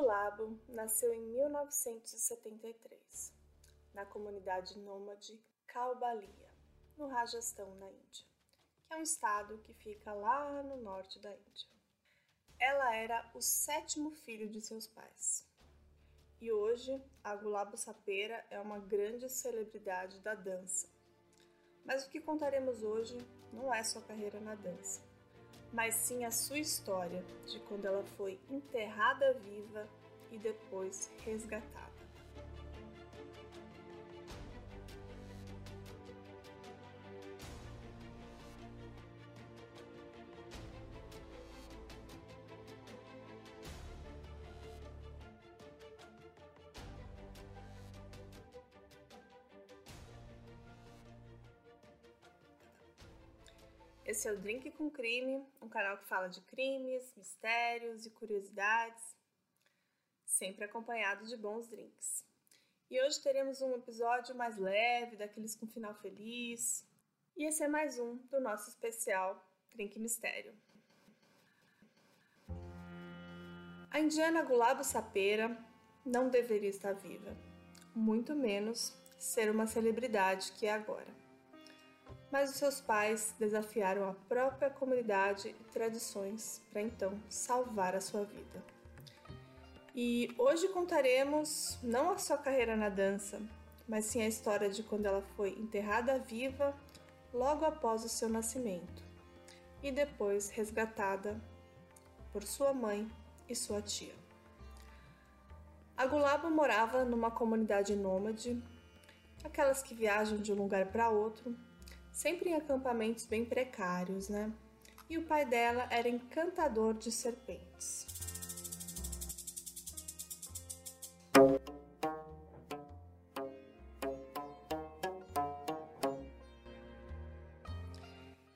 Gulabo nasceu em 1973, na comunidade nômade Kalbalia, no Rajastão, na Índia, que é um estado que fica lá no norte da Índia. Ela era o sétimo filho de seus pais. E hoje, a Gulabo Sapera é uma grande celebridade da dança. Mas o que contaremos hoje não é sua carreira na dança mas sim a sua história de quando ela foi enterrada viva e depois resgatada. Esse é o Drink com Crime, um canal que fala de crimes, mistérios e curiosidades, sempre acompanhado de bons drinks. E hoje teremos um episódio mais leve, daqueles com final feliz. E esse é mais um do nosso especial Drink Mistério. A indiana Gulabo Sapera não deveria estar viva, muito menos ser uma celebridade que é agora mas os seus pais desafiaram a própria comunidade e tradições para então salvar a sua vida. E hoje contaremos não a sua carreira na dança, mas sim a história de quando ela foi enterrada viva logo após o seu nascimento e depois resgatada por sua mãe e sua tia. A Gulaba morava numa comunidade nômade, aquelas que viajam de um lugar para outro sempre em acampamentos bem precários, né? E o pai dela era encantador de serpentes.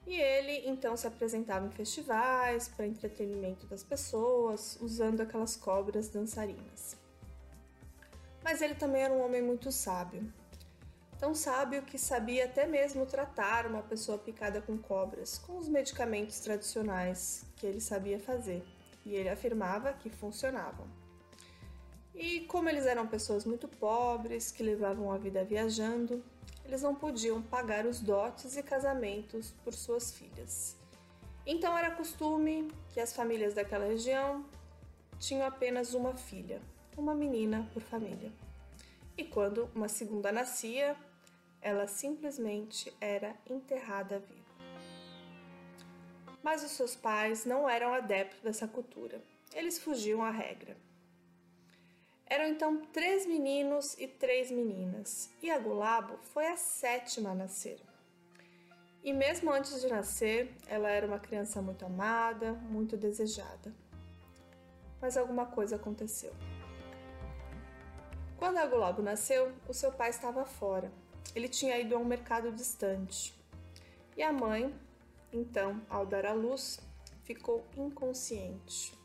E ele então se apresentava em festivais para entretenimento das pessoas, usando aquelas cobras dançarinas. Mas ele também era um homem muito sábio tão sábio que sabia até mesmo tratar uma pessoa picada com cobras com os medicamentos tradicionais que ele sabia fazer, e ele afirmava que funcionavam. E como eles eram pessoas muito pobres, que levavam a vida viajando, eles não podiam pagar os dotes e casamentos por suas filhas. Então era costume que as famílias daquela região tinham apenas uma filha, uma menina por família. E quando uma segunda nascia, ela simplesmente era enterrada viva. Mas os seus pais não eram adeptos dessa cultura. Eles fugiam à regra. Eram então três meninos e três meninas, e a Gulabo foi a sétima a nascer. E mesmo antes de nascer, ela era uma criança muito amada, muito desejada. Mas alguma coisa aconteceu. Quando a Gulabo nasceu, o seu pai estava fora. Ele tinha ido a um mercado distante. E a mãe, então, ao dar à luz, ficou inconsciente.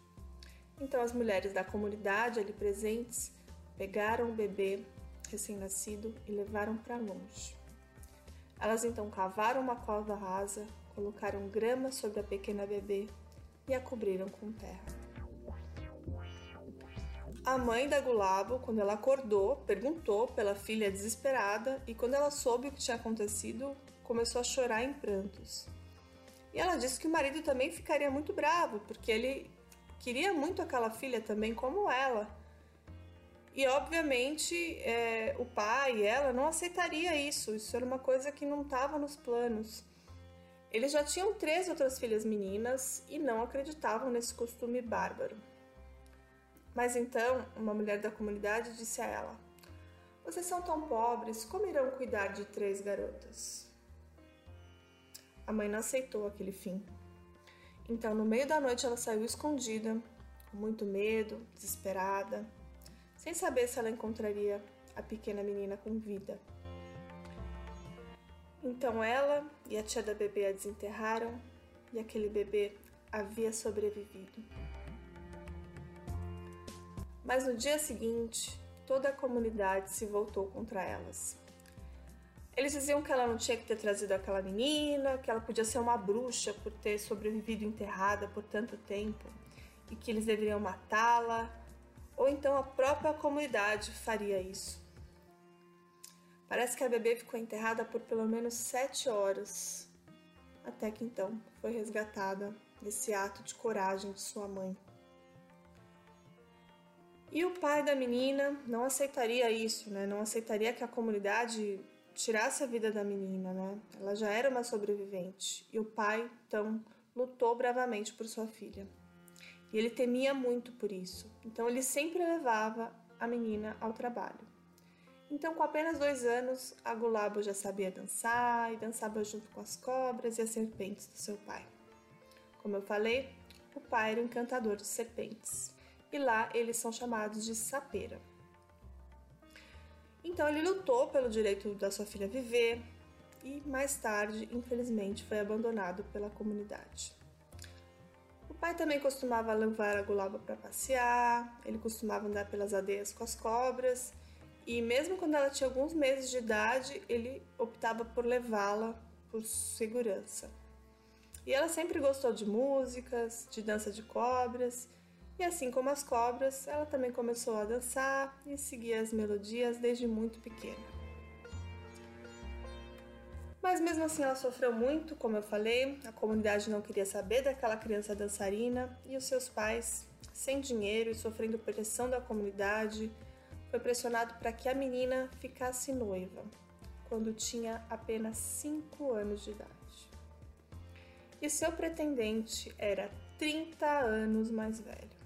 Então as mulheres da comunidade ali presentes pegaram o bebê recém-nascido e levaram para longe. Elas então cavaram uma cova rasa, colocaram grama sobre a pequena bebê e a cobriram com terra. A mãe da Gulabo, quando ela acordou, perguntou pela filha desesperada e quando ela soube o que tinha acontecido, começou a chorar em prantos. E ela disse que o marido também ficaria muito bravo, porque ele queria muito aquela filha também como ela. E obviamente é, o pai e ela não aceitaria isso, isso era uma coisa que não estava nos planos. Eles já tinham três outras filhas meninas e não acreditavam nesse costume bárbaro. Mas então uma mulher da comunidade disse a ela: Vocês são tão pobres, como irão cuidar de três garotas? A mãe não aceitou aquele fim. Então, no meio da noite, ela saiu escondida, com muito medo, desesperada, sem saber se ela encontraria a pequena menina com vida. Então ela e a tia da bebê a desenterraram e aquele bebê havia sobrevivido. Mas no dia seguinte, toda a comunidade se voltou contra elas. Eles diziam que ela não tinha que ter trazido aquela menina, que ela podia ser uma bruxa por ter sobrevivido enterrada por tanto tempo e que eles deveriam matá-la ou então a própria comunidade faria isso. Parece que a bebê ficou enterrada por pelo menos sete horas, até que então foi resgatada desse ato de coragem de sua mãe. E o pai da menina não aceitaria isso, né? Não aceitaria que a comunidade tirasse a vida da menina, né? Ela já era uma sobrevivente. E o pai, então, lutou bravamente por sua filha. E ele temia muito por isso. Então, ele sempre levava a menina ao trabalho. Então, com apenas dois anos, a Gulabo já sabia dançar e dançava junto com as cobras e as serpentes do seu pai. Como eu falei, o pai era um encantador de serpentes e lá eles são chamados de sapeira. Então ele lutou pelo direito da sua filha viver e mais tarde, infelizmente, foi abandonado pela comunidade. O pai também costumava levar a Gulaba para passear, ele costumava andar pelas aldeias com as cobras e mesmo quando ela tinha alguns meses de idade, ele optava por levá-la por segurança. E ela sempre gostou de músicas, de dança de cobras e assim como as cobras, ela também começou a dançar e seguir as melodias desde muito pequena. Mas mesmo assim ela sofreu muito, como eu falei, a comunidade não queria saber daquela criança dançarina e os seus pais, sem dinheiro e sofrendo pressão da comunidade, foi pressionado para que a menina ficasse noiva, quando tinha apenas 5 anos de idade. E seu pretendente era 30 anos mais velho.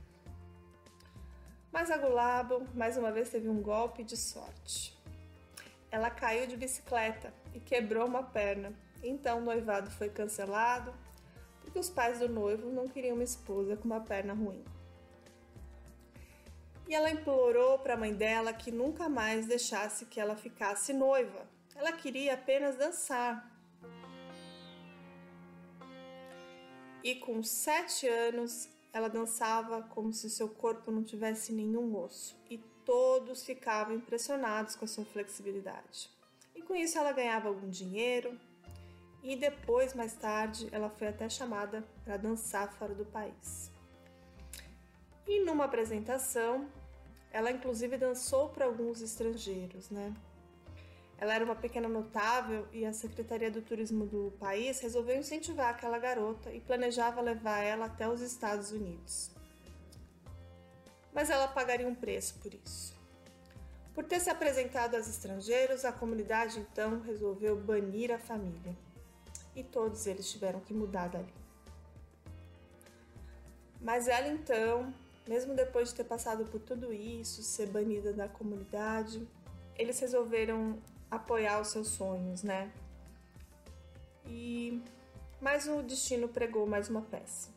Mas a Gulabo mais uma vez teve um golpe de sorte. Ela caiu de bicicleta e quebrou uma perna. Então o noivado foi cancelado porque os pais do noivo não queriam uma esposa com uma perna ruim. E ela implorou para a mãe dela que nunca mais deixasse que ela ficasse noiva. Ela queria apenas dançar. E com sete anos, ela dançava como se seu corpo não tivesse nenhum osso e todos ficavam impressionados com a sua flexibilidade. E com isso ela ganhava algum dinheiro e depois, mais tarde, ela foi até chamada para dançar fora do país. E numa apresentação, ela inclusive dançou para alguns estrangeiros, né? Ela era uma pequena notável e a Secretaria do Turismo do país resolveu incentivar aquela garota e planejava levar ela até os Estados Unidos. Mas ela pagaria um preço por isso. Por ter se apresentado aos estrangeiros, a comunidade então resolveu banir a família. E todos eles tiveram que mudar dali. Mas ela então, mesmo depois de ter passado por tudo isso, ser banida da comunidade, eles resolveram apoiar os seus sonhos, né? E mais o destino pregou mais uma peça.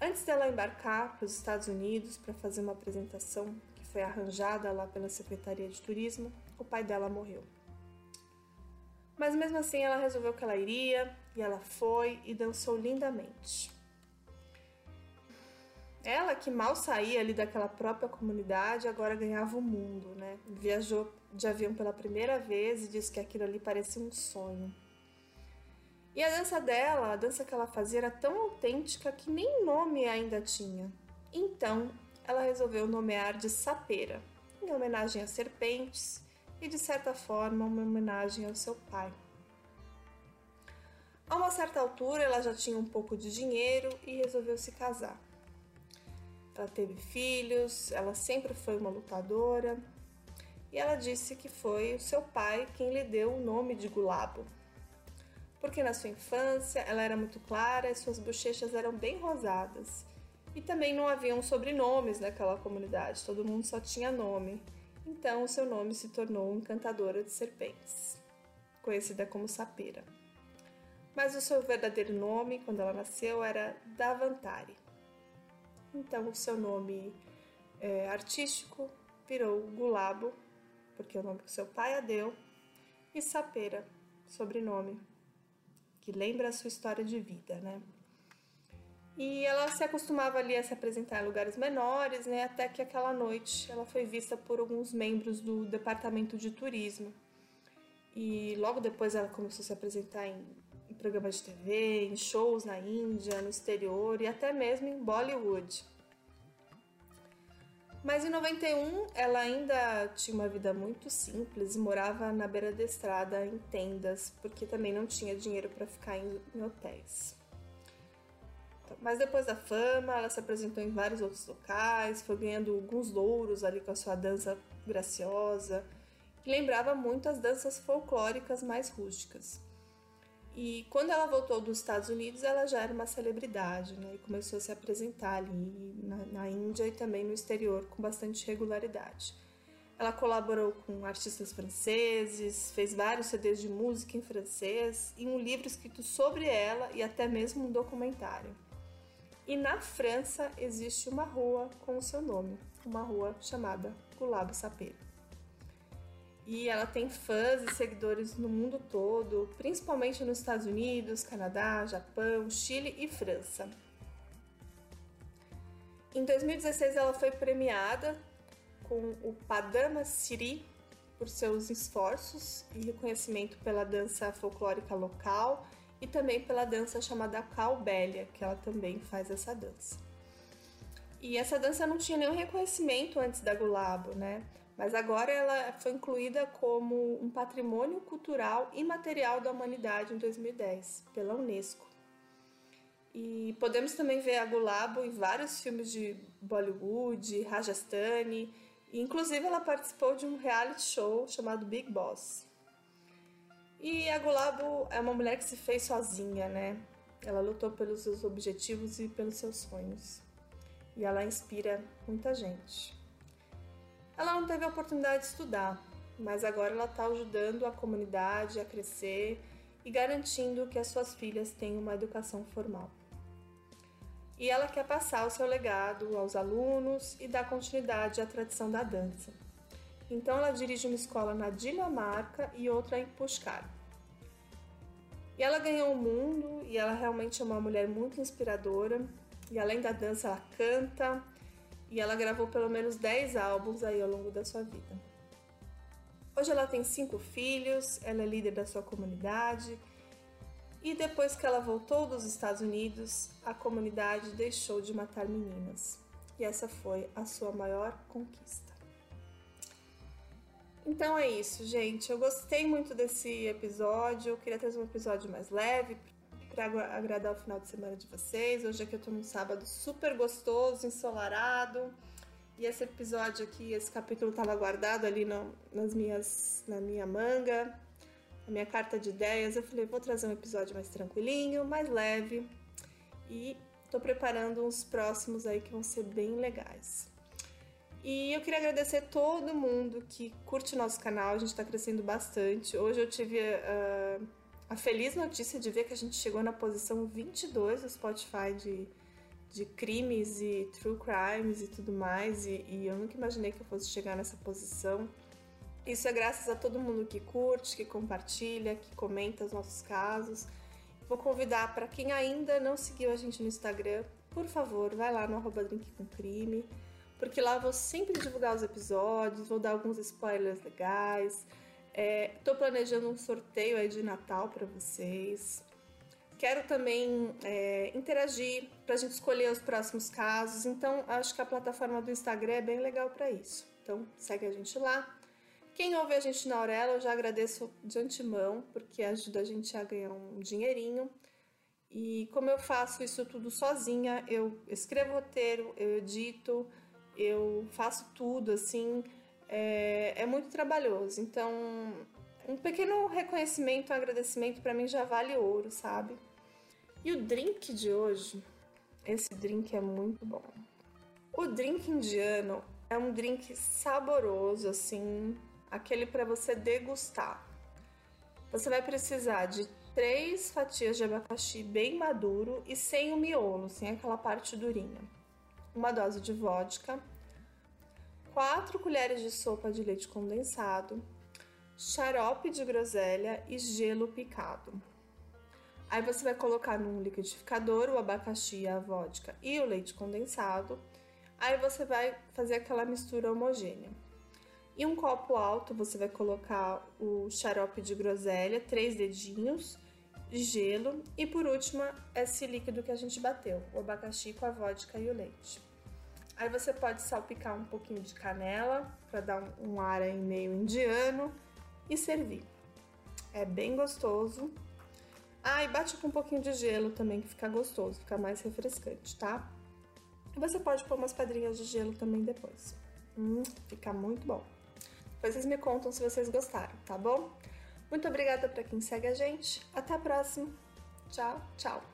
Antes dela embarcar para os Estados Unidos para fazer uma apresentação que foi arranjada lá pela Secretaria de Turismo, o pai dela morreu. Mas mesmo assim ela resolveu que ela iria e ela foi e dançou lindamente. Ela, que mal saía ali daquela própria comunidade, agora ganhava o mundo, né? Viajou de avião pela primeira vez e disse que aquilo ali parecia um sonho. E a dança dela, a dança que ela fazia, era tão autêntica que nem nome ainda tinha. Então, ela resolveu nomear de sapeira, em homenagem às serpentes e, de certa forma, uma homenagem ao seu pai. A uma certa altura, ela já tinha um pouco de dinheiro e resolveu se casar. Ela teve filhos, ela sempre foi uma lutadora e ela disse que foi o seu pai quem lhe deu o nome de Gulabo. Porque na sua infância ela era muito clara e suas bochechas eram bem rosadas. E também não haviam sobrenomes naquela comunidade, todo mundo só tinha nome. Então o seu nome se tornou Encantadora de Serpentes, conhecida como Sapeira. Mas o seu verdadeiro nome, quando ela nasceu, era Davantari. Então o seu nome é, artístico virou Gulabo, porque é o nome que seu pai a deu, e Sapeira, sobrenome, que lembra a sua história de vida, né? E ela se acostumava ali a se apresentar em lugares menores, né? Até que aquela noite ela foi vista por alguns membros do departamento de turismo. E logo depois ela começou a se apresentar em programas de TV, em shows na Índia, no exterior e até mesmo em Bollywood. Mas em 91 ela ainda tinha uma vida muito simples e morava na beira da estrada em tendas, porque também não tinha dinheiro para ficar em, em hotéis. Então, mas depois da fama, ela se apresentou em vários outros locais, foi ganhando alguns louros ali com a sua dança graciosa, que lembrava muito as danças folclóricas mais rústicas. E quando ela voltou dos Estados Unidos, ela já era uma celebridade, né? E começou a se apresentar ali na, na Índia e também no exterior com bastante regularidade. Ela colaborou com artistas franceses, fez vários CDs de música em francês e um livro escrito sobre ela e até mesmo um documentário. E na França existe uma rua com o seu nome, uma rua chamada Gulabo Sapero. E ela tem fãs e seguidores no mundo todo, principalmente nos Estados Unidos, Canadá, Japão, Chile e França. Em 2016 ela foi premiada com o Padama Siri por seus esforços e reconhecimento pela dança folclórica local e também pela dança chamada Calbélia, que ela também faz essa dança. E essa dança não tinha nenhum reconhecimento antes da Gulabo, né? Mas agora ela foi incluída como um patrimônio cultural imaterial da humanidade em 2010 pela Unesco. E podemos também ver a Gulabo em vários filmes de Bollywood, Rajasthani, e inclusive ela participou de um reality show chamado Big Boss. E a Gulabo é uma mulher que se fez sozinha, né? Ela lutou pelos seus objetivos e pelos seus sonhos. E ela inspira muita gente. Ela não teve a oportunidade de estudar, mas agora ela está ajudando a comunidade a crescer e garantindo que as suas filhas tenham uma educação formal. E ela quer passar o seu legado aos alunos e dar continuidade à tradição da dança. Então ela dirige uma escola na Dinamarca e outra em Pushkar. E ela ganhou o mundo e ela realmente é uma mulher muito inspiradora. E além da dança, ela canta e ela gravou pelo menos 10 álbuns aí ao longo da sua vida. Hoje ela tem cinco filhos, ela é líder da sua comunidade e depois que ela voltou dos Estados Unidos, a comunidade deixou de matar meninas. E essa foi a sua maior conquista. Então é isso, gente. Eu gostei muito desse episódio. Eu queria trazer um episódio mais leve para agradar o final de semana de vocês. Hoje aqui eu tô num sábado super gostoso, ensolarado. E esse episódio aqui, esse capítulo estava guardado ali no, nas minhas, na minha manga, na minha carta de ideias. Eu falei, vou trazer um episódio mais tranquilinho, mais leve. E tô preparando uns próximos aí que vão ser bem legais. E eu queria agradecer todo mundo que curte o nosso canal, a gente está crescendo bastante. Hoje eu tive uh, a feliz notícia de ver que a gente chegou na posição 22 do Spotify de, de crimes e true crimes e tudo mais, e, e eu nunca imaginei que eu fosse chegar nessa posição. Isso é graças a todo mundo que curte, que compartilha, que comenta os nossos casos. Vou convidar para quem ainda não seguiu a gente no Instagram, por favor, vai lá no arroba porque lá eu vou sempre divulgar os episódios, vou dar alguns spoilers legais. Estou é, planejando um sorteio aí de Natal para vocês. Quero também é, interagir para a gente escolher os próximos casos. Então, acho que a plataforma do Instagram é bem legal para isso. Então, segue a gente lá. Quem ouve a gente na Aurela, eu já agradeço de antemão, porque ajuda a gente a ganhar um dinheirinho. E como eu faço isso tudo sozinha, eu escrevo roteiro, eu edito, eu faço tudo assim, é, é muito trabalhoso. Então, um pequeno reconhecimento, um agradecimento para mim já vale ouro, sabe? E o drink de hoje, esse drink é muito bom. O drink indiano é um drink saboroso, assim, aquele para você degustar. Você vai precisar de três fatias de abacaxi bem maduro e sem o miolo, sem aquela parte durinha uma dose de vodka, 4 colheres de sopa de leite condensado, xarope de groselha e gelo picado. Aí você vai colocar num liquidificador o abacaxi, a vodka e o leite condensado. Aí você vai fazer aquela mistura homogênea. Em um copo alto você vai colocar o xarope de groselha, três dedinhos, gelo e por último esse líquido que a gente bateu, o abacaxi com a vodka e o leite. Aí você pode salpicar um pouquinho de canela para dar um, ar aí meio indiano e servir. É bem gostoso. Ah, e bate com um pouquinho de gelo também que fica gostoso, fica mais refrescante, tá? E você pode pôr umas pedrinhas de gelo também depois. Hum, fica muito bom. Depois vocês me contam se vocês gostaram, tá bom? Muito obrigada para quem segue a gente. Até a próxima. Tchau, tchau.